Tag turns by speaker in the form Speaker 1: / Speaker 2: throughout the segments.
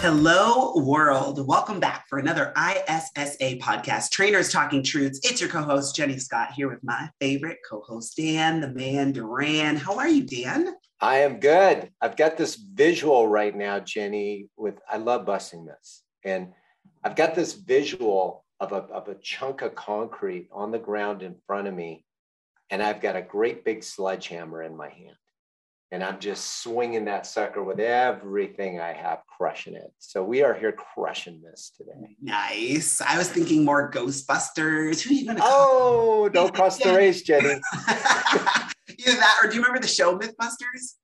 Speaker 1: Hello, world. Welcome back for another ISSA podcast, Trainers Talking Truths. It's your co host, Jenny Scott, here with my favorite co host, Dan, the man, Duran. How are you, Dan?
Speaker 2: I am good. I've got this visual right now, Jenny, with I love busting this. And I've got this visual of a, of a chunk of concrete on the ground in front of me. And I've got a great big sledgehammer in my hand and I'm just swinging that sucker with everything I have, crushing it. So we are here crushing this today.
Speaker 1: Nice. I was thinking more Ghostbusters. Who are you going to?
Speaker 2: Oh, don't cross the race, Jenny.
Speaker 1: Either that, or do you remember the show MythBusters?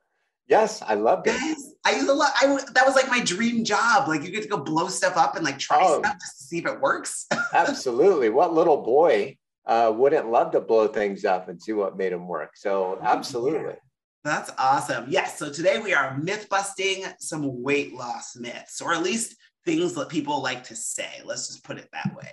Speaker 2: Yes, I loved it.
Speaker 1: Yes, I used to love. I that was like my dream job. Like you get to go blow stuff up and like try oh, stuff just to see if it works.
Speaker 2: absolutely. What little boy uh, wouldn't love to blow things up and see what made them work? So absolutely.
Speaker 1: That's awesome. Yes. So today we are myth busting some weight loss myths, or at least things that people like to say. Let's just put it that way.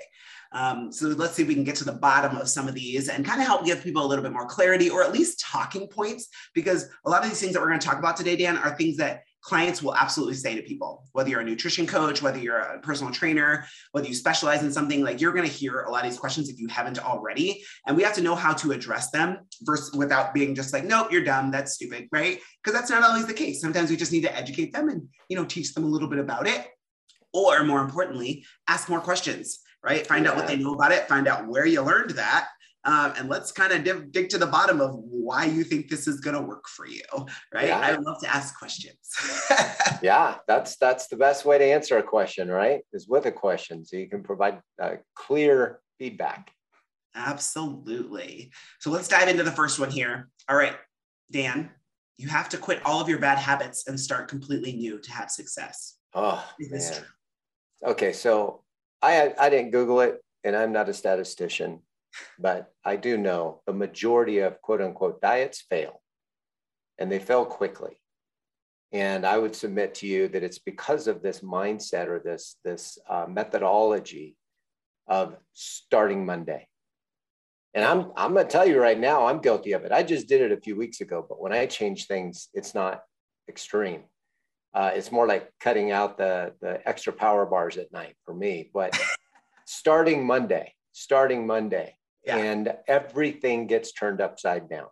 Speaker 1: Um, so let's see if we can get to the bottom of some of these and kind of help give people a little bit more clarity or at least talking points, because a lot of these things that we're going to talk about today, Dan, are things that clients will absolutely say to people, whether you're a nutrition coach, whether you're a personal trainer, whether you specialize in something, like you're going to hear a lot of these questions if you haven't already. And we have to know how to address them versus without being just like, nope, you're dumb. That's stupid. Right. Because that's not always the case. Sometimes we just need to educate them and, you know, teach them a little bit about it. Or more importantly, ask more questions, right? Find yeah. out what they know about it, find out where you learned that, um, and let's kind of dig, dig, to the bottom of why you think this is going to work for you right? Yeah. i love to ask questions.
Speaker 2: Yeah that's that's the best way to answer a question right? Is with a question so you can provide uh, clear feedback.
Speaker 1: Absolutely. So let's dive into the first one here. All right dan you have to quit all of your bad habits and start completely new to have success.
Speaker 2: Oh man. okay so i i didn't google it and i'm not a statistician but I do know the majority of quote unquote diets fail and they fail quickly. And I would submit to you that it's because of this mindset or this, this uh, methodology of starting Monday. And I'm, I'm going to tell you right now, I'm guilty of it. I just did it a few weeks ago, but when I change things, it's not extreme. Uh, it's more like cutting out the, the extra power bars at night for me. But starting Monday, starting Monday, yeah. and everything gets turned upside down.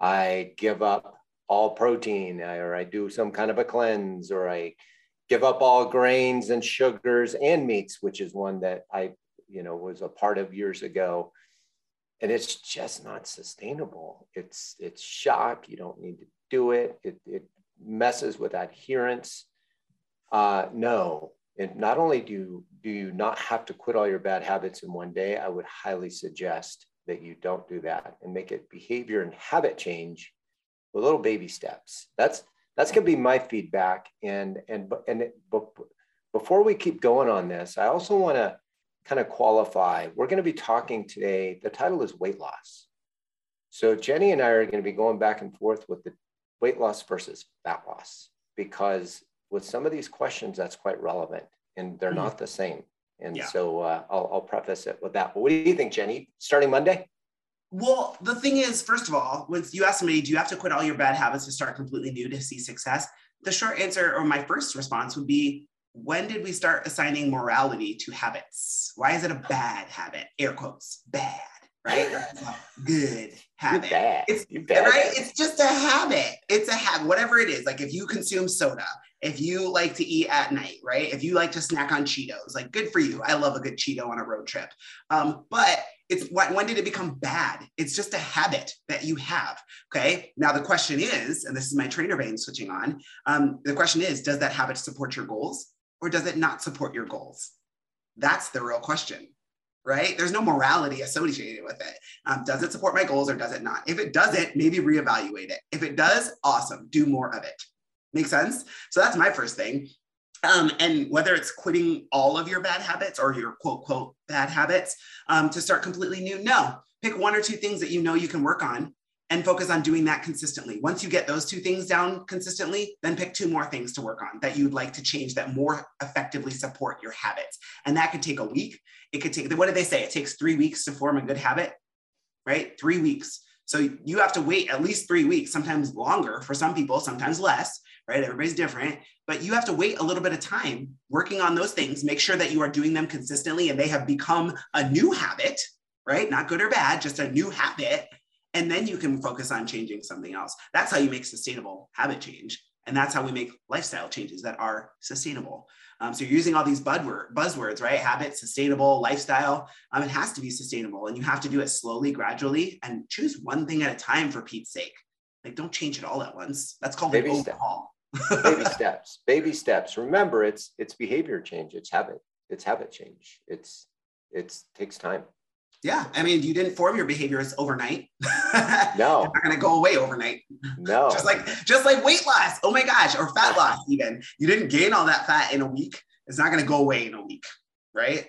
Speaker 2: I give up all protein, or I do some kind of a cleanse, or I give up all grains and sugars and meats, which is one that I, you know, was a part of years ago. And it's just not sustainable. It's it's shock. You don't need to do it. It, it messes with adherence. Uh, no, and not only do you, do you not have to quit all your bad habits in one day, I would highly suggest that you don't do that and make it behavior and habit change with little baby steps. That's that's going to be my feedback. And and and it, before we keep going on this, I also want to kind of qualify. We're going to be talking today. The title is weight loss. So Jenny and I are going to be going back and forth with the weight loss versus fat loss because with some of these questions, that's quite relevant and they're mm not the same. And yeah. so uh, I'll, I'll preface it with that. But what do you think, Jenny? Starting Monday?
Speaker 1: Well, the thing is, first of all, when you ask somebody, do you have to quit all your bad habits to start completely new to see success? The short answer, or my first response, would be when did we start assigning morality to habits? Why is it a bad habit? Air quotes, bad right? good habit.
Speaker 2: Bad.
Speaker 1: It's bad. right. It's just a habit. It's a habit. Whatever it is. Like if you consume soda, if you like to eat at night, right? If you like to snack on Cheetos, like good for you. I love a good Cheeto on a road trip. Um, but it's when, when did it become bad? It's just a habit that you have. Okay. Now the question is, and this is my trainer vein switching on. Um, the question is, does that habit support your goals or does it not support your goals? That's the real question right? There's no morality associated with it. Um, does it support my goals or does it not? If it doesn't, maybe reevaluate it. If it does, awesome, do more of it. Make sense? So that's my first thing. Um, and whether it's quitting all of your bad habits or your quote, quote, bad habits um, to start completely new, no. Pick one or two things that you know you can work on and focus on doing that consistently. Once you get those two things down consistently, then pick two more things to work on that you'd like to change that more effectively support your habits. And that could take a week. It could take, what did they say? It takes three weeks to form a good habit, right? Three weeks. So you have to wait at least three weeks, sometimes longer for some people, sometimes less, right? Everybody's different, but you have to wait a little bit of time working on those things. Make sure that you are doing them consistently and they have become a new habit, right? Not good or bad, just a new habit. And then you can focus on changing something else. That's how you make sustainable habit change. And that's how we make lifestyle changes that are sustainable. Um, so you're using all these buzzwords, right? Habit, sustainable, lifestyle. Um, it has to be sustainable and you have to do it slowly, gradually, and choose one thing at a time for Pete's sake. Like don't change it all at once. That's called baby an overhaul.
Speaker 2: baby steps, baby steps. Remember, it's it's behavior change. It's habit. It's habit change. It's it's takes time.
Speaker 1: Yeah, I mean, you didn't form your behaviors overnight.
Speaker 2: No,
Speaker 1: they're not going to go away overnight.
Speaker 2: No,
Speaker 1: just like just like weight loss. Oh my gosh, or fat loss. Even you didn't gain all that fat in a week. It's not going to go away in a week, right?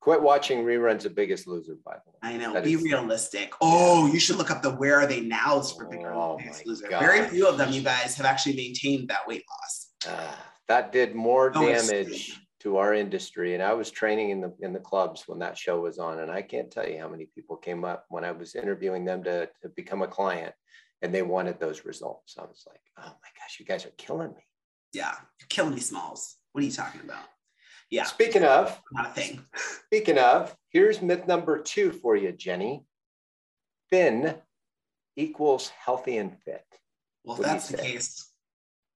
Speaker 2: Quit watching reruns of Biggest Loser, by the way.
Speaker 1: I know. That be is, realistic. Oh, you should look up the Where Are They Nows for oh Biggest Loser. God. Very few of them, you guys, have actually maintained that weight loss. Uh,
Speaker 2: that did more oh, damage to our industry. And I was training in the in the clubs when that show was on, and I can't tell you how many people came up when I was interviewing them to, to become a client, and they wanted those results. I was like, oh my gosh, you guys are killing me.
Speaker 1: Yeah, you're killing me, Smalls. What are you talking about? Yeah.
Speaker 2: Speaking of,
Speaker 1: not a thing.
Speaker 2: Speaking of, here's myth number two for you, Jenny. Thin equals healthy and fit.
Speaker 1: Well, if that's the case,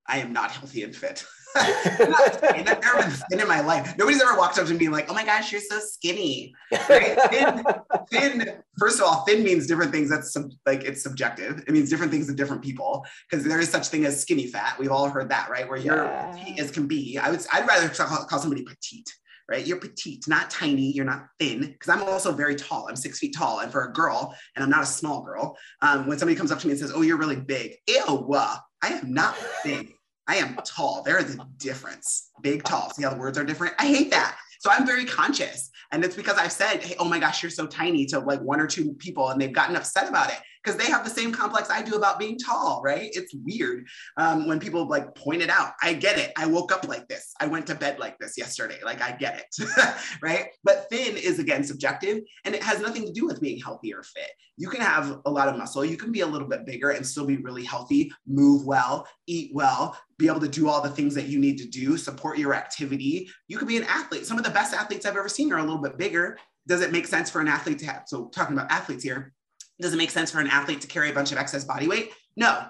Speaker 1: I am not healthy and fit. I've never been thin in my life. Nobody's ever walked up to me being like, "Oh my gosh, you're so skinny." Right? thin, thin. First of all, thin means different things. That's sub, like it's subjective. It means different things to different people because there is such thing as skinny fat. We've all heard that, right? Where you're yeah. petite as can be. I would. I'd rather call, call somebody petite right? You're petite, not tiny. You're not thin. Because I'm also very tall. I'm six feet tall. And for a girl, and I'm not a small girl, um, when somebody comes up to me and says, Oh, you're really big, ew, I am not big. I am tall. There is a difference. Big, tall. See how the words are different? I hate that. So I'm very conscious. And it's because I've said, hey, oh my gosh, you're so tiny to like one or two people, and they've gotten upset about it because they have the same complex I do about being tall, right? It's weird um, when people like point it out. I get it. I woke up like this. I went to bed like this yesterday. Like I get it, right? But thin is again subjective and it has nothing to do with being healthy or fit. You can have a lot of muscle. You can be a little bit bigger and still be really healthy, move well, eat well, be able to do all the things that you need to do, support your activity. You could be an athlete. Some of the best athletes I've ever seen are a little bit bigger. Does it make sense for an athlete to have? So, talking about athletes here, does it make sense for an athlete to carry a bunch of excess body weight? No.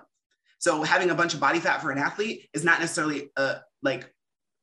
Speaker 1: So having a bunch of body fat for an athlete is not necessarily uh, like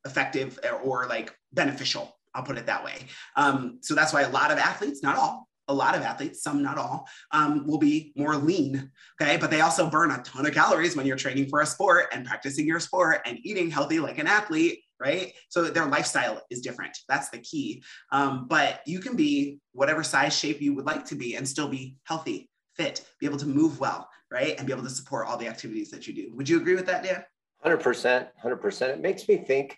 Speaker 1: effective or, like beneficial. I'll put it that way. Um, so that's why a lot of athletes, not all, a lot of athletes, some not all, um, will be more lean. Okay. But they also burn a ton of calories when you're training for a sport and practicing your sport and eating healthy like an athlete right? So their lifestyle is different. That's the key. Um, but you can be whatever size shape you would like to be and still be healthy, fit, be able to move well, right? And be able to support all the activities that you do. Would you agree with that, Dan?
Speaker 2: 100%. 100%. It makes me think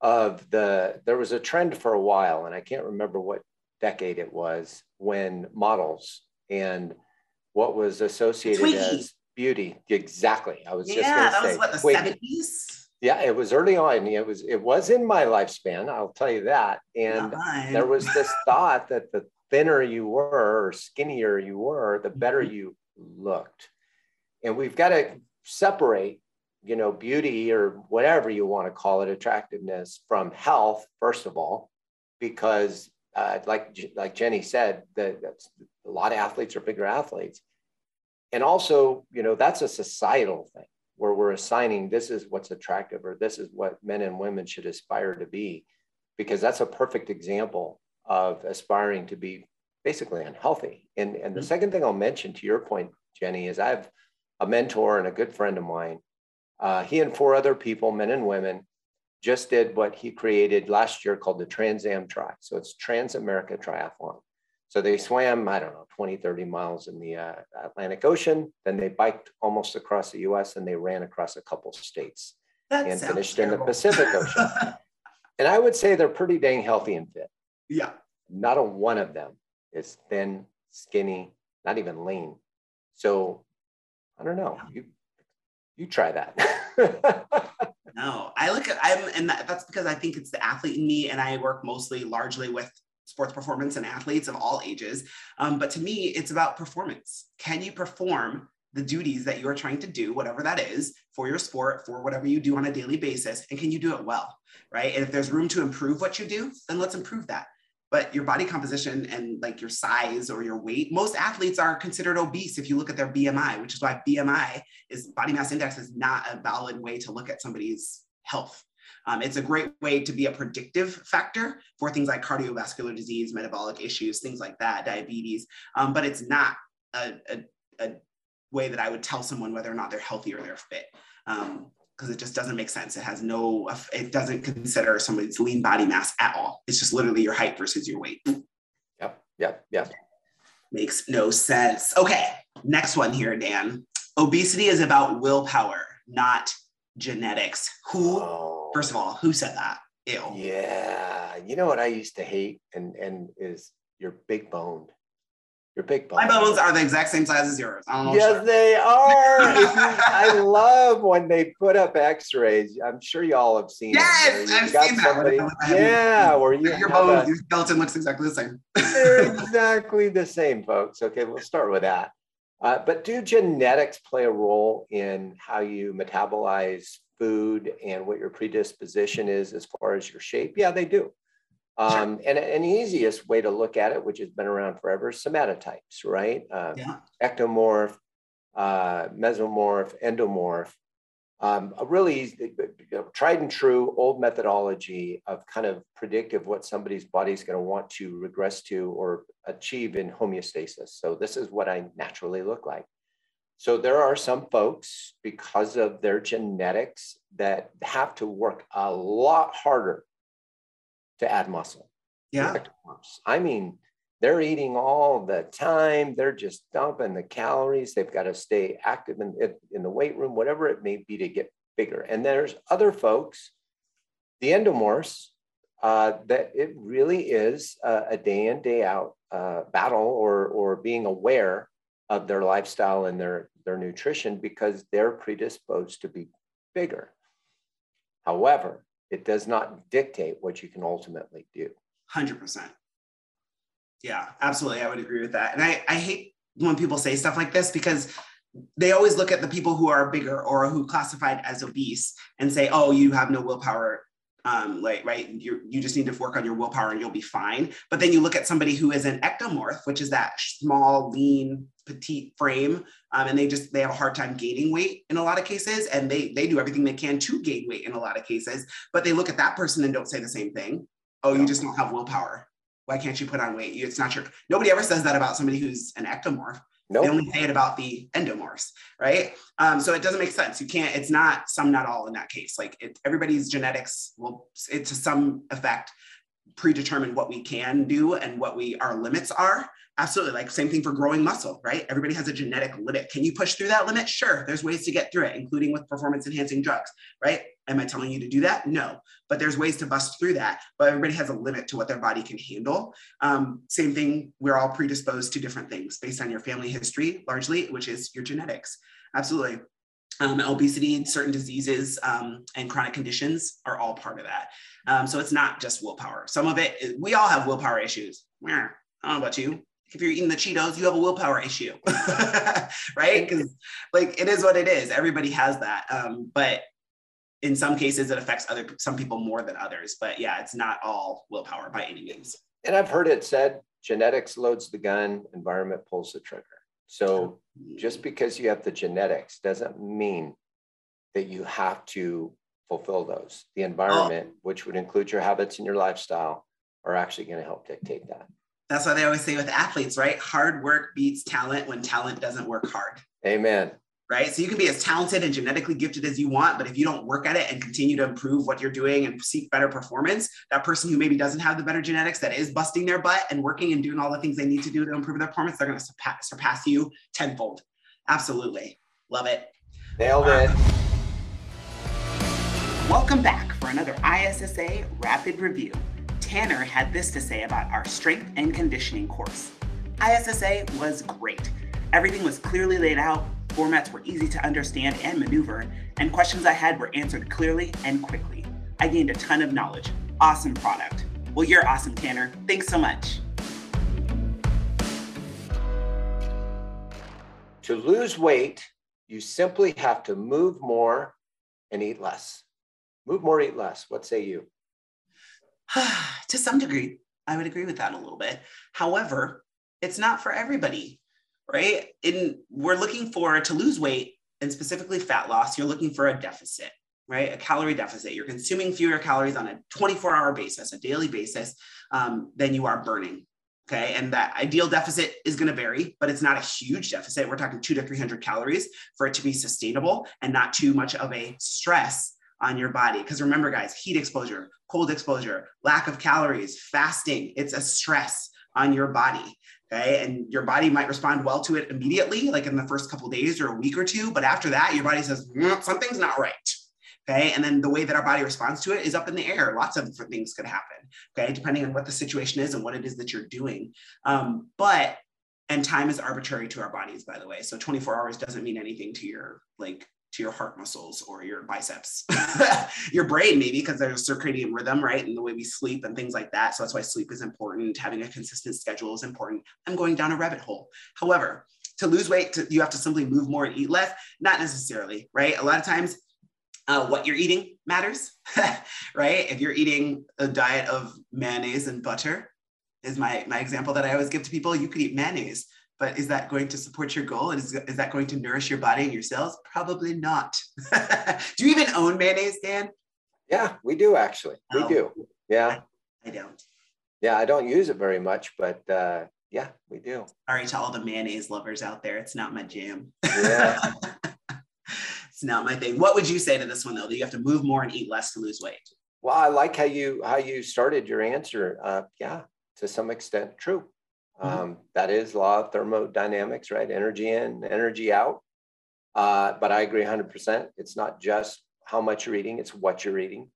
Speaker 2: of the, there was a trend for a while, and I can't remember what decade it was when models and what was associated as beauty. Exactly. I was
Speaker 1: yeah,
Speaker 2: just going to
Speaker 1: say.
Speaker 2: Yeah, that
Speaker 1: was what, the Twiggy. 70s?
Speaker 2: Yeah, it was early on. It was it was in my lifespan. I'll tell you that. And there was this thought that the thinner you were or skinnier you were, the better mm-hmm. you looked. And we've got to separate, you know, beauty or whatever you want to call it, attractiveness from health first of all, because uh, like like Jenny said, that a lot of athletes are bigger athletes, and also, you know, that's a societal thing where we're assigning this is what's attractive or this is what men and women should aspire to be. Because that's a perfect example of aspiring to be basically unhealthy. And and the mm-hmm. second thing i'll mention to your point jenny is i have a mentor and a good friend of mine. Uh, he and four other people men and women just did what he created last year called the trans am tri. So it's trans america triathlon So they swam, I don't know, 20, 30 miles in the uh, Atlantic Ocean. Then they biked almost across the US and they ran across a couple states that and finished terrible. in the Pacific Ocean. and I would say they're pretty dang healthy and fit.
Speaker 1: Yeah.
Speaker 2: Not a one of them is thin, skinny, not even lean. So I don't know. You you try that.
Speaker 1: no, I look at I'm and that, that's because I think it's the athlete in me, and I work mostly largely with sports performance and athletes of all ages. Um, but to me, it's about performance. Can you perform the duties that you're trying to do, whatever that is, for your sport, for whatever you do on a daily basis, and can you do it well, right? And if there's room to improve what you do, then let's improve that but your body composition and like your size or your weight most athletes are considered obese if you look at their bmi which is why bmi is body mass index is not a valid way to look at somebody's health um, it's a great way to be a predictive factor for things like cardiovascular disease metabolic issues things like that diabetes um, but it's not a, a, a, way that i would tell someone whether or not they're healthy or they're fit um, because it just doesn't make sense. It has no, it doesn't consider somebody's lean body mass at all. It's just literally your height versus your weight.
Speaker 2: Yep, yep, yep.
Speaker 1: Makes no sense. Okay, next one here, Dan. Obesity is about willpower, not genetics. Who, oh. first of all, who said that? Ew.
Speaker 2: Yeah, you know what I used to hate and and is you're big boned. Your big
Speaker 1: bones. My bones are the exact same size as yours. I don't know.
Speaker 2: Yes, they are. you, I love when they put up X-rays. I'm sure y'all have seen.
Speaker 1: Yes, I've seen that.
Speaker 2: yeah, where you
Speaker 1: your bones, a, your skeleton looks exactly the same.
Speaker 2: they're exactly the same, folks. Okay, we'll start with that. Uh, but do genetics play a role in how you metabolize food and what your predisposition is as far as your shape? Yeah, they do. Um, and an easiest way to look at it, which has been around forever, somatotypes, right? Uh, yeah. Ectomorph, uh, mesomorph, endomorph. Um, a really you know, tried and true old methodology of kind of predictive what somebody's body is going to want to regress to or achieve in homeostasis. So this is what I naturally look like. So there are some folks because of their genetics that have to work a lot harder to add muscle.
Speaker 1: Yeah.
Speaker 2: I mean, they're eating all the time. They're just dumping the calories. They've got to stay active in, in the weight room, whatever it may be to get bigger. And there's other folks, the endomorphs, uh, that it really is a, day in, day out uh, battle or, or being aware of their lifestyle and their, their nutrition because they're predisposed to be bigger. However, it does not dictate what you can ultimately do.
Speaker 1: 100%. Yeah, absolutely. I would agree with that. And I, I hate when people say stuff like this because they always look at the people who are bigger or who classified as obese and say, oh, you have no willpower um, like right? You you just need to work on your willpower and you'll be fine. But then you look at somebody who is an ectomorph which is that small lean petite frame um, and they just they have a hard time gaining weight in a lot of cases and they they do everything they can to gain weight in a lot of cases but they look at that person and don't say the same thing. Oh you just don't have willpower why can't you put on weight it's not your nobody ever says that about somebody who's an ectomorph Nope. They only say it about the endomorphs, right? Um, so it doesn't make sense. You can't. It's not some, not all in that case. Like it, everybody's genetics will, it, to some effect, predetermine what we can do and what we our limits are. Absolutely. Like same thing for growing muscle, right? Everybody has a genetic limit. Can you push through that limit? Sure. There's ways to get through it, including with performance enhancing drugs, right? Am I telling you to do that? No. But there's ways to bust through that. But everybody has a limit to what their body can handle. Um, same thing. We're all predisposed to different things based on your family history, largely, which is your genetics. Absolutely. Um, obesity, certain diseases, um, and chronic conditions are all part of that. Um, so it's not just willpower. Some of it, we all have willpower issues. I don't know about you if you're eating the Cheetos, you have a willpower issue, right? Because like it is what it is. Everybody has that. Um, but in some cases, it affects other some people more than others. But yeah, it's not all willpower by any means.
Speaker 2: And I've heard it said, genetics loads the gun, environment pulls the trigger. So just because you have the genetics doesn't mean that you have to fulfill those. The environment, oh. which would include your habits and your lifestyle, are actually going to help dictate that.
Speaker 1: That's why they always say with athletes, right? Hard work beats talent when talent doesn't work hard.
Speaker 2: Amen.
Speaker 1: right? So you can be as talented and genetically gifted as you want, but if you don't work at it and continue to improve what you're doing and seek better performance, that person who maybe doesn't have the better genetics that is busting their butt and working and doing all the things they need to do to improve their performance, they're going to surpass, surpass you tenfold. Absolutely. Love it.
Speaker 2: Nailed it.
Speaker 1: Um, welcome back for another ISSA Rapid Review. Tanner had this to say about our strength and conditioning course. ISSA was great. Everything was clearly laid out, formats were easy to understand and maneuver, and questions I had were answered clearly and quickly. I gained a ton of knowledge. Awesome product. Well, you're awesome, Tanner. Thanks so much.
Speaker 2: To lose weight, you simply have to move more and eat less. Move more, eat less. What say you?
Speaker 1: to some degree, I would agree with that a little bit. However, it's not for everybody right? In we're looking for to lose weight and specifically fat loss, you're looking for a deficit, right? A calorie deficit. You're consuming fewer calories on a 24 hour basis, a daily basis, um, than you are burning. Okay. And that ideal deficit is going to vary, but it's not a huge deficit. We're talking two to 300 calories for it to be sustainable and not too much of a stress on your body. Because remember, guys, heat exposure, cold exposure, lack of calories, fasting, it's a stress on your body. Okay. And your body might respond well to it immediately, like in the first couple days or a week or two. But after that, your body says, mm, something's not right. Okay. And then the way that our body responds to it is up in the air. Lots of different things could happen. Okay. Depending on what the situation is and what it is that you're doing. Um, but, and time is arbitrary to our bodies, by the way. So 24 hours doesn't mean anything to your like to your heart muscles or your biceps, your brain, maybe because there's a circadian rhythm, right? And the way we sleep and things like that. So that's why sleep is important. Having a consistent schedule is important. I'm going down a rabbit hole. However, to lose weight, to, you have to simply move more and eat less. Not necessarily, right? A lot of times, uh, what you're eating matters, right? If you're eating a diet of mayonnaise and butter, is my my example that I always give to people. You could eat mayonnaise but is that going to support your goal? And is, is that going to nourish your body and your cells? Probably not. do you even own mayonnaise, Dan?
Speaker 2: Yeah, we do actually. We oh, do. Yeah.
Speaker 1: I, I, don't.
Speaker 2: Yeah, I don't use it very much, but uh, yeah, we do.
Speaker 1: Sorry to all the mayonnaise lovers out there. It's not my jam. Yeah. it's not my thing. What would you say to this one though? Do you have to move more and eat less to lose weight?
Speaker 2: Well, I like how you how you started your answer. Uh, yeah, to some extent, true. Mm-hmm. Um, that is law of thermodynamics, right? Energy in, energy out. Uh, but I agree 100%. It's not just how much you're eating, it's what you're eating.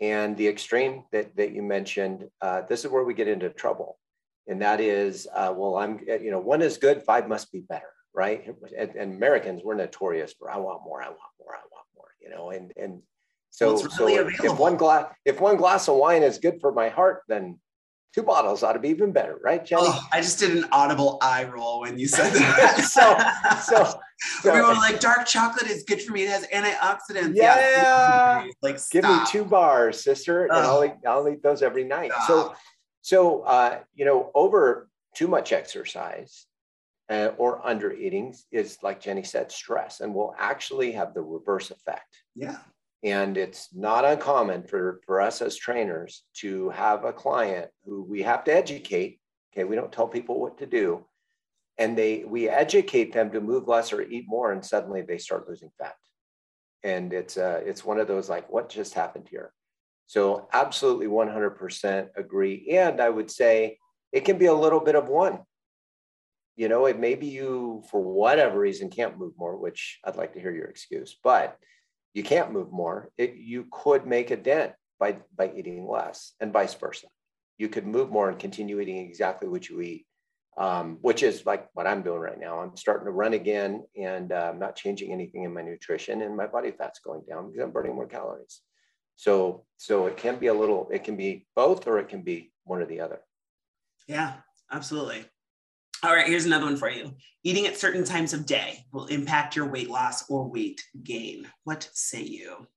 Speaker 2: And the extreme that, that you mentioned, uh, this is where we get into trouble. And that is, uh, well, I'm, you know, one is good, five must be better, right? And, and, Americans, we're notorious for I want more, I want more, I want more, you know, and, and so, well, really so if, if one glass, if one glass of wine is good for my heart, then two bottles ought to be even better, right, Jenny? Oh,
Speaker 1: I just did an audible eye roll when you said that. so, so, so we were like, dark chocolate is good for me. It has antioxidants.
Speaker 2: Yeah, yeah. like stop. give me two bars, sister, and I'll eat, I'll eat those every night. Stop. So, so uh, you know, over too much exercise. Uh, or under eating is like Jenny said, stress, and will actually have the reverse effect.
Speaker 1: Yeah.
Speaker 2: And it's not uncommon for, for us as trainers to have a client who we have to educate. Okay, we don't tell people what to do. And they we educate them to move less or eat more, and suddenly they start losing fat. And it's uh, it's one of those like, what just happened here? So absolutely 100% agree. And I would say it can be a little bit of one. You know, it maybe you for whatever reason can't move more, which I'd like to hear your excuse, but you can't move more, it, you could make a dent by, by eating less and vice versa. You could move more and continue eating exactly what you eat, um, which is like what I'm doing right now. I'm starting to run again and uh, I'm not changing anything in my nutrition and my body fat's going down because I'm burning more calories. So, so it can be a little, it can be both or it can be one or the other.
Speaker 1: Yeah, absolutely. All right, here's another one for you. Eating at certain times of day will impact your weight loss or weight gain. What say you?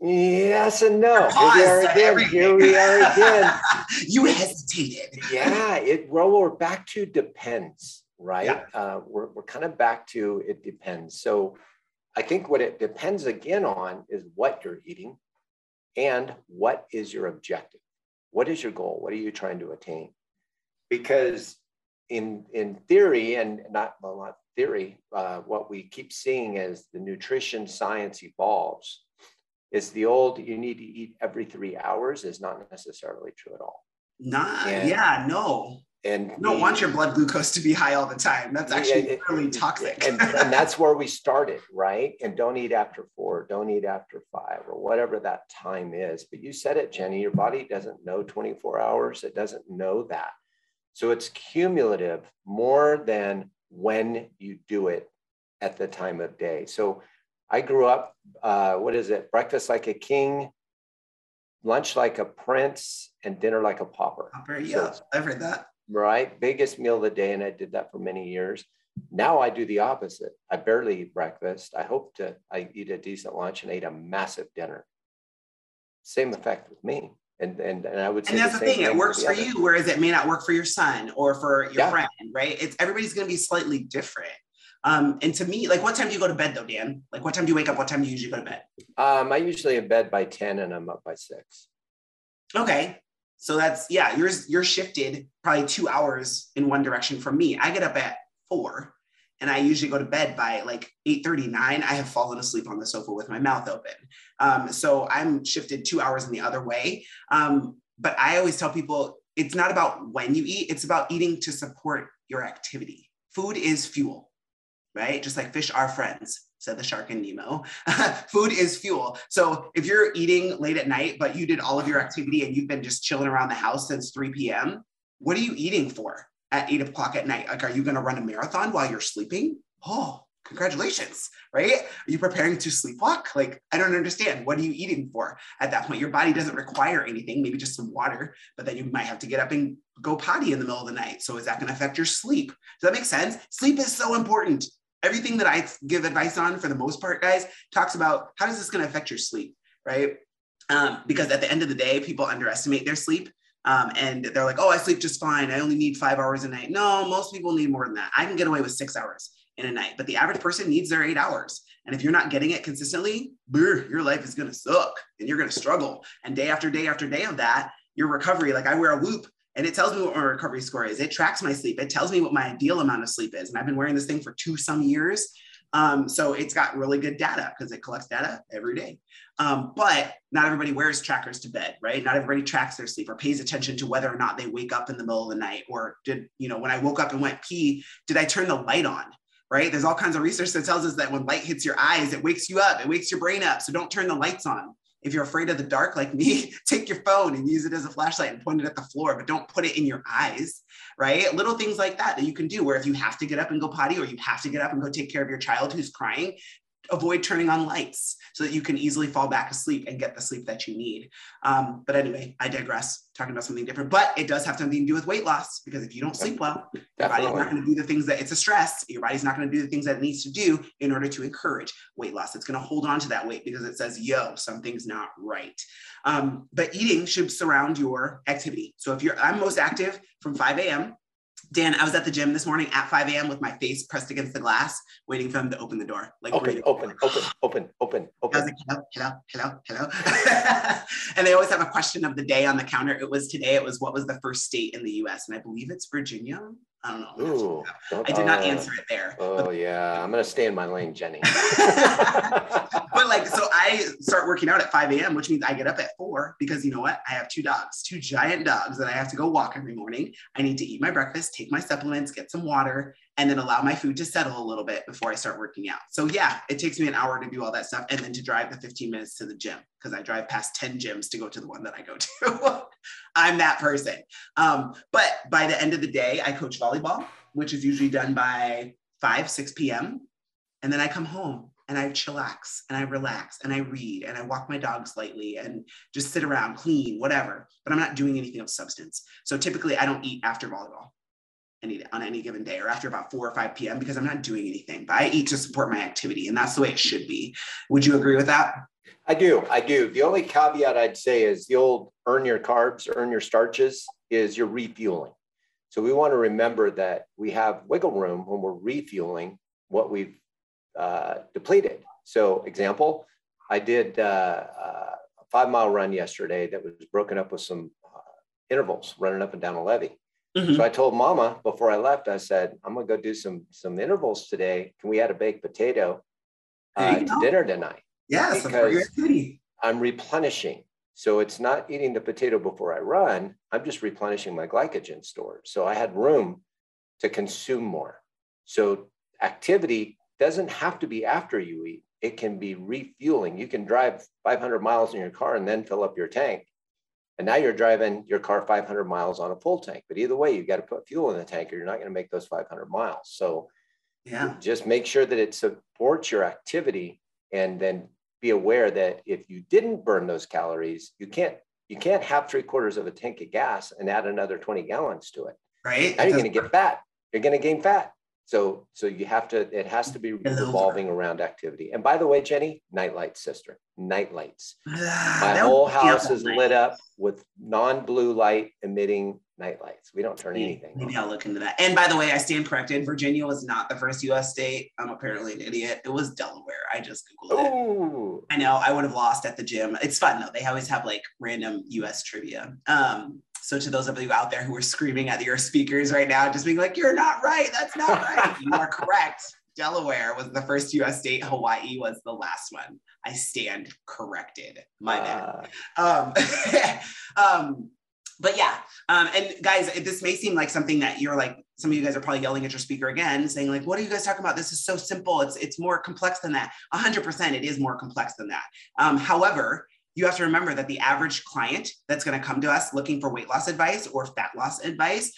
Speaker 2: Yes and no. Here we are again. Here we are again.
Speaker 1: you hesitated.
Speaker 2: Yeah, it well, we're back to depends, right? Yeah. Uh, we're, we're kind of back to it depends. So I think what it depends again on is what you're eating and what is your objective. What is your goal? What are you trying to attain? Because in in theory, and not well, not theory, uh, what we keep seeing as the nutrition science evolves, is the old you need to eat every three hours is not necessarily true at all.
Speaker 1: Not, and, yeah, no.
Speaker 2: And
Speaker 1: you don't want your blood glucose to be high all the time. That's actually really toxic.
Speaker 2: and, and that's where we started, right? And don't eat after four, don't eat after five, or whatever that time is. But you said it, Jenny, your body doesn't know 24 hours, it doesn't know that. So it's cumulative more than when you do it at the time of day. So I grew up, uh, what is it? Breakfast like a king, lunch like a prince, and dinner like a pauper.
Speaker 1: Pauper, yeah, so, I've heard that.
Speaker 2: Right, biggest meal of the day, and I did that for many years. Now I do the opposite. I barely eat breakfast. I hope to I eat a decent lunch and eat a massive dinner. Same effect with me. And, and, and I would say
Speaker 1: and that's the, the thing, it works for you, whereas it may not work for your son or for your yeah. friend, right? It's everybody's going to be slightly different. Um, and to me, like, what time do you go to bed though, Dan? Like, what time do you wake up? What time do you usually go to bed?
Speaker 2: Um, I usually in bed by 10 and I'm up by six.
Speaker 1: Okay. So that's, yeah, yours, you're shifted probably two hours in one direction from me. I get up at four and I usually go to bed by like 8:39. I have fallen asleep on the sofa with my mouth open. Um, so I'm shifted two hours in the other way. Um, but I always tell people it's not about when you eat, it's about eating to support your activity. Food is fuel, right? Just like fish are friends, said the shark in Nemo. Food is fuel. So if you're eating late at night, but you did all of your activity and you've been just chilling around the house since 3 p.m., what are you eating for? At eight o'clock at night? Like, are you going to run a marathon while you're sleeping? Oh, congratulations, right? Are you preparing to sleepwalk? Like, I don't understand. What are you eating for at that point? Your body doesn't require anything, maybe just some water, but then you might have to get up and go potty in the middle of the night. So, is that going to affect your sleep? Does that make sense? Sleep is so important. Everything that I give advice on, for the most part, guys, talks about how is this going to affect your sleep, right? Um, because at the end of the day, people underestimate their sleep um, and they're like, oh, I sleep just fine. I only need five hours a night. No, most people need more than that. I can get away with six hours in a night, but the average person needs their eight hours. And if you're not getting it consistently, brr, your life is going to suck and you're going to struggle. And day after day after day of that, your recovery, like I wear a Whoop and it tells me what my recovery score is. It tracks my sleep. It tells me what my ideal amount of sleep is. And I've been wearing this thing for two some years. Um, so it's got really good data because it collects data every day. Um, but not everybody wears trackers to bed, right? Not everybody tracks their sleep or pays attention to whether or not they wake up in the middle of the night or did, you know, when I woke up and went pee, did I turn the light on? Right? There's all kinds of research that tells us that when light hits your eyes, it wakes you up, it wakes your brain up. So don't turn the lights on. If you're afraid of the dark like me, take your phone and use it as a flashlight and point it at the floor, but don't put it in your eyes, right? Little things like that that you can do where if you have to get up and go potty or you have to get up and go take care of your child who's crying, avoid turning on lights so that you can easily fall back asleep and get the sleep that you need. Um, but anyway, I digress, talking about something different, but it does have something to do with weight loss because if you don't sleep well, your body's not going to do the things that it's a stress. Your body's not going to do the things that it needs to do in order to encourage weight loss. It's going to hold on to that weight because it says, yo, something's not right. Um, but eating should surround your activity. So if you're, I'm most active from 5 a.m. Dan, I was at the gym this morning at 5 a.m. with my face pressed against the glass, waiting for them to open the door.
Speaker 2: Like open, open, open, open, open, open.
Speaker 1: I was like, hello, hello, hello, hello. and they always have a question of the day on the counter. It was today, it was what was the first state in the US? And I believe it's Virginia. I don't know. Ooh, I did not uh, answer it there.
Speaker 2: Oh but, yeah, I'm gonna stay in my lane, Jenny.
Speaker 1: but like, so I start working out at 5 a.m., which means I get up at four because you know what? I have two dogs, two giant dogs that I have to go walk every morning. I need to eat my breakfast, take my supplements, get some water, and then allow my food to settle a little bit before I start working out. So yeah, it takes me an hour to do all that stuff, and then to drive the 15 minutes to the gym because I drive past 10 gyms to go to the one that I go to. I'm that person. Um, but by the end of the day, I coach volleyball, which is usually done by 5, 6 p.m. And then I come home and I chillax and I relax and I read and I walk my dogs lightly and just sit around, clean, whatever. But I'm not doing anything of substance. So typically I don't eat after volleyball any, on any given day or after about 4 or 5 p.m. because I'm not doing anything, but I eat to support my activity. And that's the way it should be. Would you agree with that?
Speaker 2: I do. I do. The only caveat I'd say is the old earn your carbs, earn your starches is you're refueling. So we want to remember that we have wiggle room when we're refueling what we've uh, depleted. So, example, I did uh, uh, a five mile run yesterday that was broken up with some uh, intervals running up and down a levee. Mm-hmm. So I told mama before I left, I said, I'm gonna go do some some intervals today. Can we add a baked potato uh, to dinner tonight?
Speaker 1: Yes,
Speaker 2: because I'm replenishing. So it's not eating the potato before I run. I'm just replenishing my glycogen storage. So I had room to consume more. So activity doesn't have to be after you eat. It can be refueling. You can drive 500 miles in your car and then fill up your tank. And now you're driving your car 500 miles on a full tank. But either way, you've got to put fuel in the tank or you're not going to make those 500 miles. So yeah. just make sure that it supports your activity and then be aware that if you didn't burn those calories, you can't you can't have three quarters of a tank of gas and add another 20 gallons to it.
Speaker 1: Right.
Speaker 2: Now you're going to get fat. You're going to gain fat. So so you have to it has to be revolving around activity. And by the way, Jenny, nightlight sister, nightlights. My whole house is lit up with non-blue light emitting night lights. We don't turn anything.
Speaker 1: Maybe on. I'll look into that. And by the way, I stand corrected. Virginia was not the first U.S. state. I'm apparently an idiot. It was Delaware. I just googled Ooh. it. I know. I would have lost at the gym. It's fun though. They always have like random U.S. trivia. Um, so to those of you out there who are screaming at your speakers right now, just being like, "You're not right. That's not right." you are correct. Delaware was the first U.S. state. Hawaii was the last one. I stand corrected. My bad. Uh. Um, um, but yeah, um, and guys, this may seem like something that you're like, some of you guys are probably yelling at your speaker again, saying like, "What are you guys talking about? This is so simple. It's it's more complex than that." hundred percent, it is more complex than that. Um, however, you have to remember that the average client that's going to come to us looking for weight loss advice or fat loss advice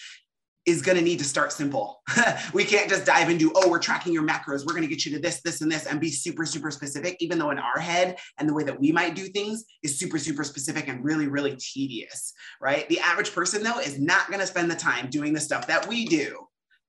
Speaker 1: is going to need to start simple. we can't just dive into, oh, we're tracking your macros. We're going to get you to this, this, and this, and be super, super specific, even though in our head and the way that we might do things is super, super specific and really, really tedious, right? The average person, though, is not going to spend the time doing the stuff that we do.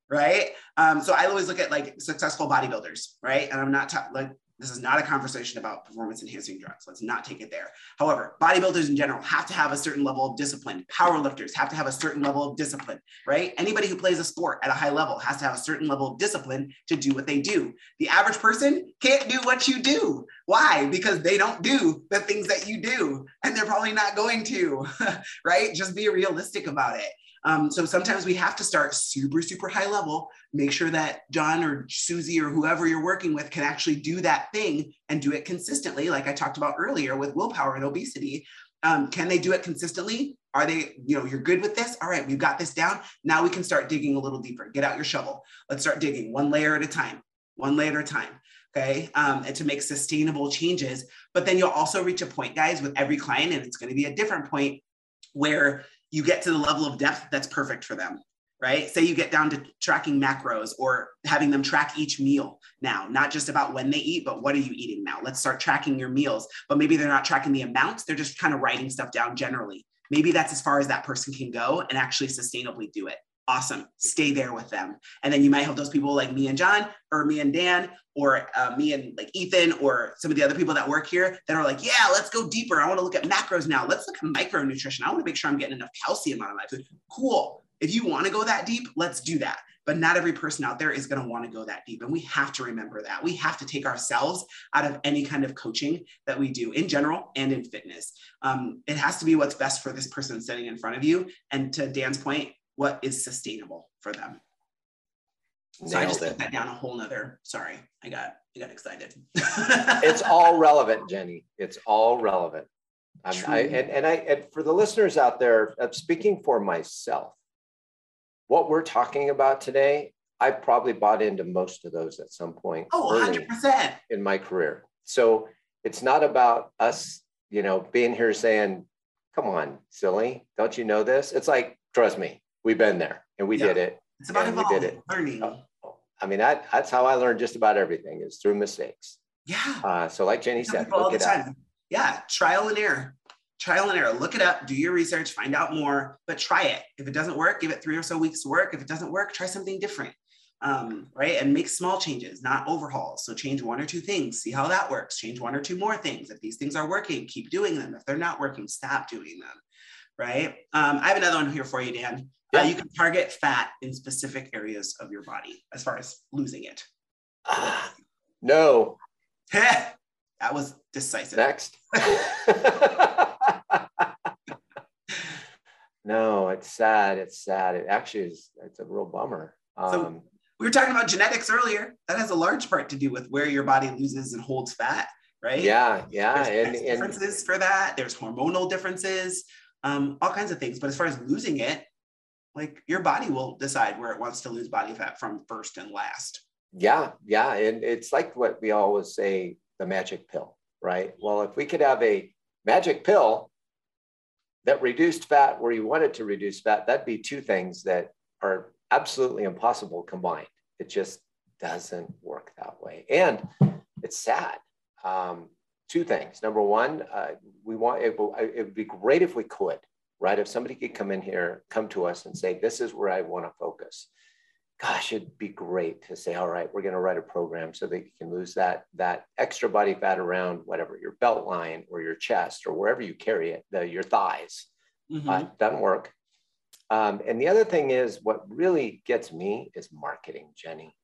Speaker 1: Right. Um, so I always look at like successful bodybuilders, right? And I'm not ta- like this is not a conversation about performance enhancing drugs. Let's not take it there. However, bodybuilders in general have to have a certain level of discipline. Powerlifters have to have a certain level of discipline, right? Anybody who plays a sport at a high level has to have a certain level of discipline to do what they do. The average person can't do what you do. Why? Because they don't do the things that you do, and they're probably not going to, right? Just be realistic about it. Um, so sometimes we have to start super, super high level, make sure that John or Susie or whoever you're working with can actually do that thing and do it consistently, like I talked about earlier with willpower and obesity. Um, can they do it consistently? Are they, you know, you're good with this? All right, we've got this down. Now we can start digging a little deeper. Get out your shovel. Let's start digging one layer at a time, one layer at a time. Okay. Um, and to make sustainable changes. But then you'll also reach a point, guys, with every client, and it's going to be a different point where you get to the level of depth that's perfect for them right? Say you get down to tracking macros or having them track each meal now, not just about when they eat, but what are you eating now? Let's start tracking your meals. But maybe they're not tracking the amounts, they're just kind of writing stuff down generally. Maybe that's as far as that person can go and actually sustainably do it. Awesome. Stay there with them. And then you might have those people like me and John, or me and Dan, or uh, me and like Ethan, or some of the other people that work here that are like, yeah, let's go deeper. I want to look at macros now. Let's look at micronutrition. I want to make sure I'm getting enough calcium out of my food. Cool. If you want to go that deep, let's do that. But not every person out there is going to want to go that deep. And we have to remember that. We have to take ourselves out of any kind of coaching that we do in general and in fitness. Um, it has to be what's best for this person sitting in front of you. And to Dan's point, what is sustainable for them. So Nailed I just put that down a whole nother. Sorry, I got I got excited.
Speaker 2: it's all relevant, Jenny. It's all relevant. I, and and I and for the listeners out there, I'm speaking for myself what we're talking about today, I probably bought into most of those at some point.
Speaker 1: Oh, 100%.
Speaker 2: In my career. So it's not about us, you know, being here saying, come on, silly, don't you know this? It's like, trust me, we've been there and we yeah. did it.
Speaker 1: It's about
Speaker 2: evolving,
Speaker 1: we did it. learning. Uh,
Speaker 2: I mean, that, that's how I learned just about everything is through mistakes.
Speaker 1: Yeah.
Speaker 2: Uh, so like Jenny said, look it up.
Speaker 1: Yeah, trial and error trial and error. Look it up, do your research, find out more, but try it. If it doesn't work, give it three or so weeks to work. If it doesn't work, try something different. Um, right? And make small changes, not overhauls. So change one or two things, see how that works. Change one or two more things. If these things are working, keep doing them. If they're not working, stop doing them. Right? Um, I have another one here for you, Dan. Uh, yeah. Uh, you can target fat in specific areas of your body as far as losing it.
Speaker 2: No.
Speaker 1: that was decisive.
Speaker 2: Next. No, it's sad. It's sad. It actually is. It's a real bummer. Um,
Speaker 1: so we were talking about genetics earlier. That has a large part to do with where your body loses and holds fat, right?
Speaker 2: Yeah, yeah.
Speaker 1: There's
Speaker 2: and, and
Speaker 1: differences for that. There's hormonal differences, um, all kinds of things. But as far as losing it, like your body will decide where it wants to lose body fat from first and last.
Speaker 2: Yeah, yeah. And it's like what we always say the magic pill, right? Well, if we could have a magic pill that reduced fat where you wanted to reduce fat, that'd be two things that are absolutely impossible combined. It just doesn't work that way. And it's sad. Um, two things. Number one, uh, we want it, it would be great if we could, right? If somebody could come in here, come to us and say, this is where I want to focus. Gosh, it'd be great to say, all right, we're going to write a program so that you can lose that, that extra body fat around whatever your belt line or your chest or wherever you carry it, the, your thighs. Mm-hmm. Uh, doesn't work. Um, and the other thing is, what really gets me is marketing, Jenny,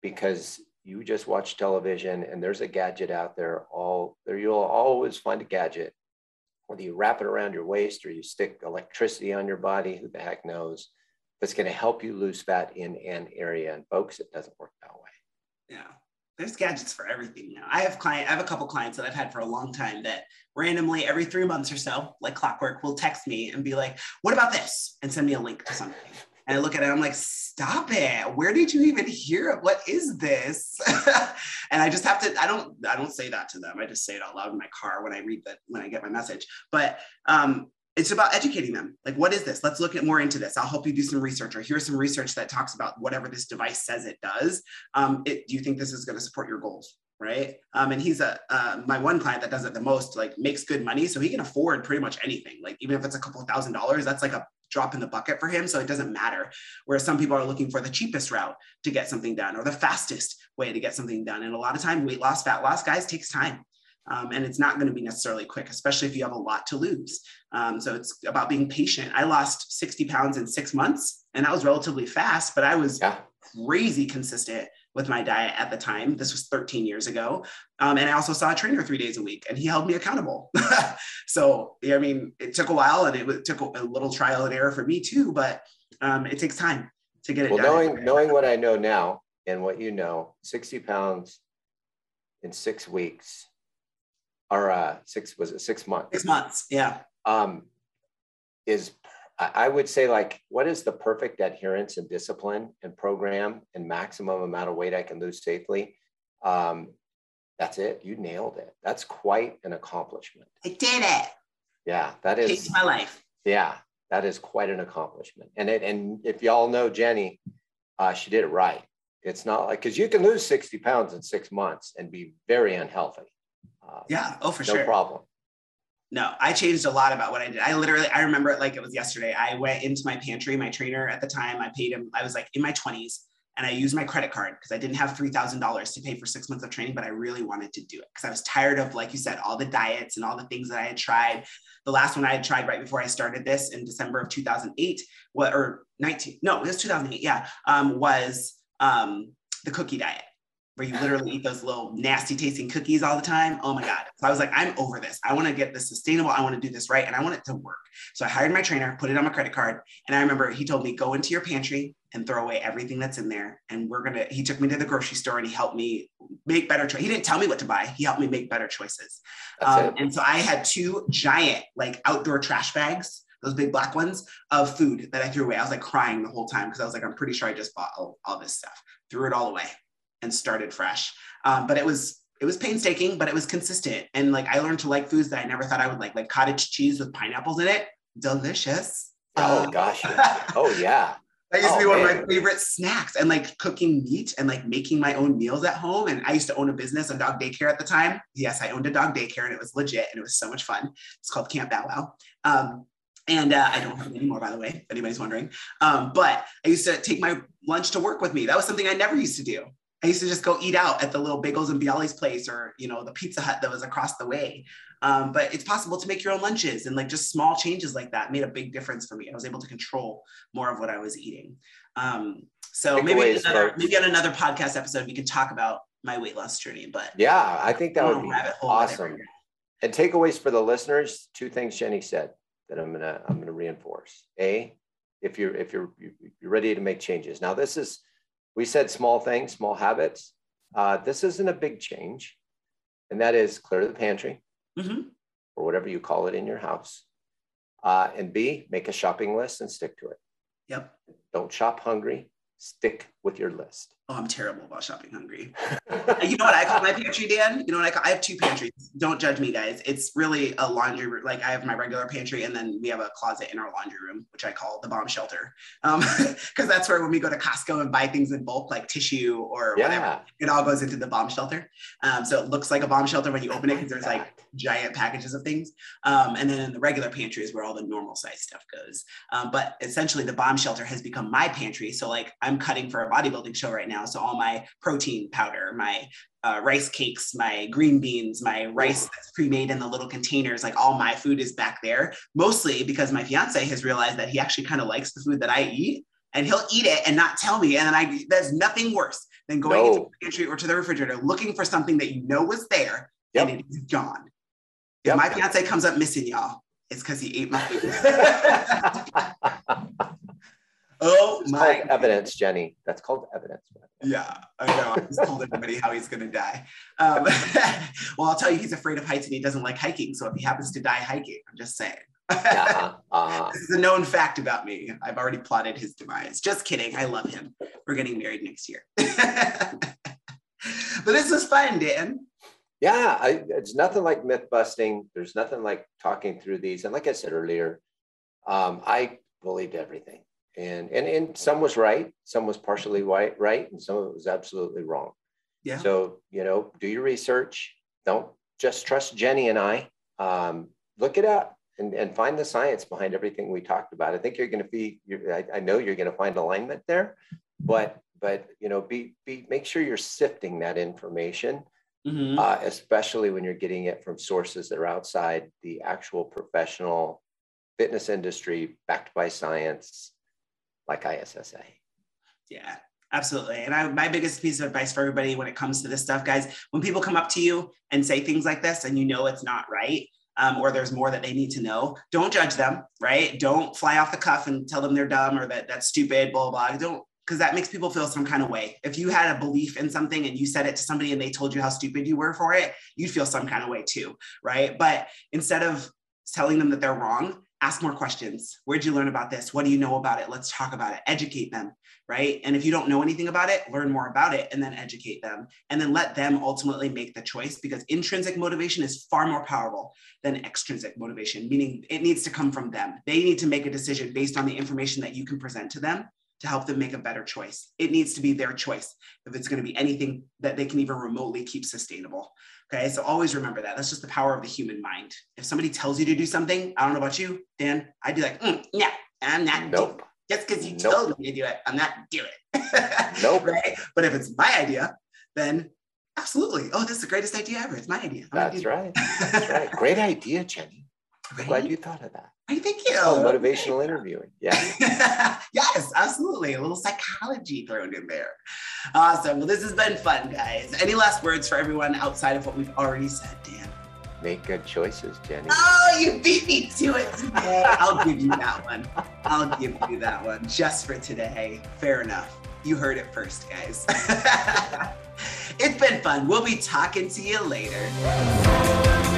Speaker 2: because you just watch television and there's a gadget out there. All there, you'll always find a gadget, whether you wrap it around your waist or you stick electricity on your body. Who the heck knows? That's going to help you lose fat in an area. And folks, it doesn't work that way.
Speaker 1: Yeah there's gadgets for everything now. I have client, I have a couple clients that I've had for a long time that randomly every three months or so, like clockwork, will text me and be like, "What about this?" and send me a link to something. And I look at it, I'm like, "Stop it! Where did you even hear it? What is this?" and I just have to. I don't. I don't say that to them. I just say it out loud in my car when I read that when I get my message. But um, it's about educating them. Like, what is this? Let's look at more into this. I'll help you do some research, or here's some research that talks about whatever this device says it does. Um, it, do you think this is going to support your goals? Right. Um, and he's a uh, my one client that does it the most. Like, makes good money, so he can afford pretty much anything. Like, even if it's a couple thousand dollars, that's like a drop in the bucket for him. So it doesn't matter. Whereas some people are looking for the cheapest route to get something done, or the fastest way to get something done. And a lot of time, weight loss, fat loss, guys, takes time. Um, and it's not going to be necessarily quick, especially if you have a lot to lose. Um, so it's about being patient. I lost 60 pounds in six months, and that was relatively fast, but I was yeah. crazy consistent with my diet at the time. This was 13 years ago. Um, and I also saw a trainer three days a week, and he held me accountable. so, I mean, it took a while and it took a little trial and error for me too, but um, it takes time to get it
Speaker 2: well, done. Knowing, knowing what I know now and what you know, 60 pounds in six weeks or uh, six was it six months?
Speaker 1: Six months, yeah.
Speaker 2: Um, is I would say like, what is the perfect adherence and discipline and program and maximum amount of weight I can lose safely? Um, that's it. You nailed it. That's quite an accomplishment.
Speaker 1: I did it.
Speaker 2: Yeah, that is
Speaker 1: Changed my life.
Speaker 2: Yeah, that is quite an accomplishment. And it, and if y'all know Jenny, uh, she did it right. It's not like because you can lose 60 pounds in six months and be very unhealthy.
Speaker 1: Um, yeah. Oh, for
Speaker 2: no
Speaker 1: sure.
Speaker 2: No problem.
Speaker 1: No, I changed a lot about what I did. I literally, I remember it like it was yesterday. I went into my pantry. My trainer at the time, I paid him. I was like in my 20s, and I used my credit card because I didn't have three thousand dollars to pay for six months of training, but I really wanted to do it because I was tired of, like you said, all the diets and all the things that I had tried. The last one I had tried right before I started this in December of 2008, what or 19? No, it was 2008. Yeah, um, was um, the cookie diet where you literally eat those little nasty tasting cookies all the time. Oh my God. So I was like, I'm over this. I want to get this sustainable. I want to do this right. And I want it to work. So I hired my trainer, put it on my credit card. And I remember he told me, go into your pantry and throw away everything that's in there. And we're going to, he took me to the grocery store and he helped me make better choices. He didn't tell me what to buy. He helped me make better choices. Um, and so I had two giant like outdoor trash bags those big black ones of food that I threw away. I was like crying the whole time because I was like, I'm pretty sure I just bought all, all this stuff. Threw it all away and started fresh. Um, but it was it was painstaking, but it was consistent. And like I learned to like foods that I never thought I would like, like cottage cheese with pineapples in it. Delicious.
Speaker 2: Oh um, gosh. oh yeah.
Speaker 1: That used
Speaker 2: oh,
Speaker 1: to be one man. of my favorite snacks and like cooking meat and like making my own meals at home. And I used to own a business, a dog daycare at the time. Yes, I owned a dog daycare and it was legit and it was so much fun. It's called Camp Bow Wow. Um, and uh, I don't have it anymore, by the way, if anybody's wondering. Um, but I used to take my lunch to work with me. That was something I never used to do. I used to just go eat out at the little Bagels and Bialys place or, you know, the Pizza Hut that was across the way. Um, but it's possible to make your own lunches and like just small changes like that made a big difference for me. I was able to control more of what I was eating. Um, so maybe another, maybe on another podcast episode, we can talk about my weight loss journey, but
Speaker 2: yeah, I think that would be awesome. And takeaways for the listeners, two things Jenny said that I'm gonna I'm gonna reinforce. A, if you're if you're you're ready to make changes. Now, this is we said small things, small habits. Uh, this isn't a big change, and that is clear the pantry mm-hmm. or whatever you call it in your house. Uh, and B, make a shopping list and stick to it.
Speaker 1: Yep.
Speaker 2: Don't shop hungry. Stick with your list.
Speaker 1: Oh, I'm terrible about shopping hungry. you know what I call my pantry, Dan? You know what I call? I have two pantries. Don't judge me, guys. It's really a laundry. Room. Like I have my regular pantry, and then we have a closet in our laundry room, which I call the bomb shelter, because um, that's where when we go to Costco and buy things in bulk, like tissue or yeah. whatever, it all goes into the bomb shelter. Um, so it looks like a bomb shelter when you open it because there's like giant packages of things. Um, and then in the regular pantry is where all the normal size stuff goes. Um, but essentially, the bomb shelter has become my pantry. So like I'm cutting for a bodybuilding show right now. So all my protein powder, my uh, rice cakes, my green beans, my rice that's pre-made in the little containers, like all my food is back there. Mostly because my fiance has realized that he actually kind of likes the food that I eat, and he'll eat it and not tell me. And then I there's nothing worse than going no. into the pantry or to the refrigerator looking for something that you know was there yep. and it is gone. If yep. my fiance comes up missing, y'all, it's because he ate my food. Oh
Speaker 2: it's my evidence, Jenny. That's called evidence.
Speaker 1: Yeah, I know. I just told everybody how he's going to die. Um, well, I'll tell you, he's afraid of heights and he doesn't like hiking. So if he happens to die hiking, I'm just saying. uh-huh. Uh-huh. this is a known fact about me. I've already plotted his demise. Just kidding. I love him. We're getting married next year. but this is fun, Dan.
Speaker 2: Yeah, I, it's nothing like myth busting. There's nothing like talking through these. And like I said earlier, um, I believed everything and and and some was right, some was partially right, right, and some of it was absolutely wrong. Yeah. So you know, do your research. Don't just trust Jenny and I. Um, look it up and, and find the science behind everything we talked about. I think you're going to be. I, I know you're going to find alignment there, but but you know, be be make sure you're sifting that information. Mm-hmm. Uh, especially when you're getting it from sources that are outside the actual professional fitness industry, backed by science, like ISSA.
Speaker 1: Yeah, absolutely. And I, my biggest piece of advice for everybody when it comes to this stuff, guys, when people come up to you and say things like this and you know it's not right, um, or there's more that they need to know, don't judge them, right? Don't fly off the cuff and tell them they're dumb or that that's stupid, blah, blah, blah. Don't, because that makes people feel some kind of way. If you had a belief in something and you said it to somebody and they told you how stupid you were for it, you'd feel some kind of way too, right? But instead of telling them that they're wrong, ask more questions. Where'd you learn about this? What do you know about it? Let's talk about it. Educate them, right? And if you don't know anything about it, learn more about it and then educate them. And then let them ultimately make the choice because intrinsic motivation is far more powerful than extrinsic motivation, meaning it needs to come from them. They need to make a decision based on the information that you can present to them to help them make a better choice. It needs to be their choice if it's going to be anything that they can even remotely keep sustainable. Okay, so always remember that. That's just the power of the human mind. If somebody tells you to do something, I don't know about you, Dan, I'd be like, mm, yeah, I'm not nope. Just because you nope. told me to do it, I'm not doing it. nope. Right? But if it's my idea, then absolutely. Oh, this is the greatest idea ever. It's my idea.
Speaker 2: I'm That's right. That's right. Great idea, Jenny. Right? Glad you thought of that.
Speaker 1: Hey, thank you.
Speaker 2: Oh, motivational interviewing. Yeah.
Speaker 1: yes, absolutely. A little psychology thrown in there. Awesome. Well, this has been fun, guys. Any last words for everyone outside of what we've already said, Dan?
Speaker 2: Make good choices, Jenny.
Speaker 1: Oh, you beat me to it today. I'll give you that one. I'll give you that one just for today. Fair enough. You heard it first, guys. it's been fun. We'll be talking to you later.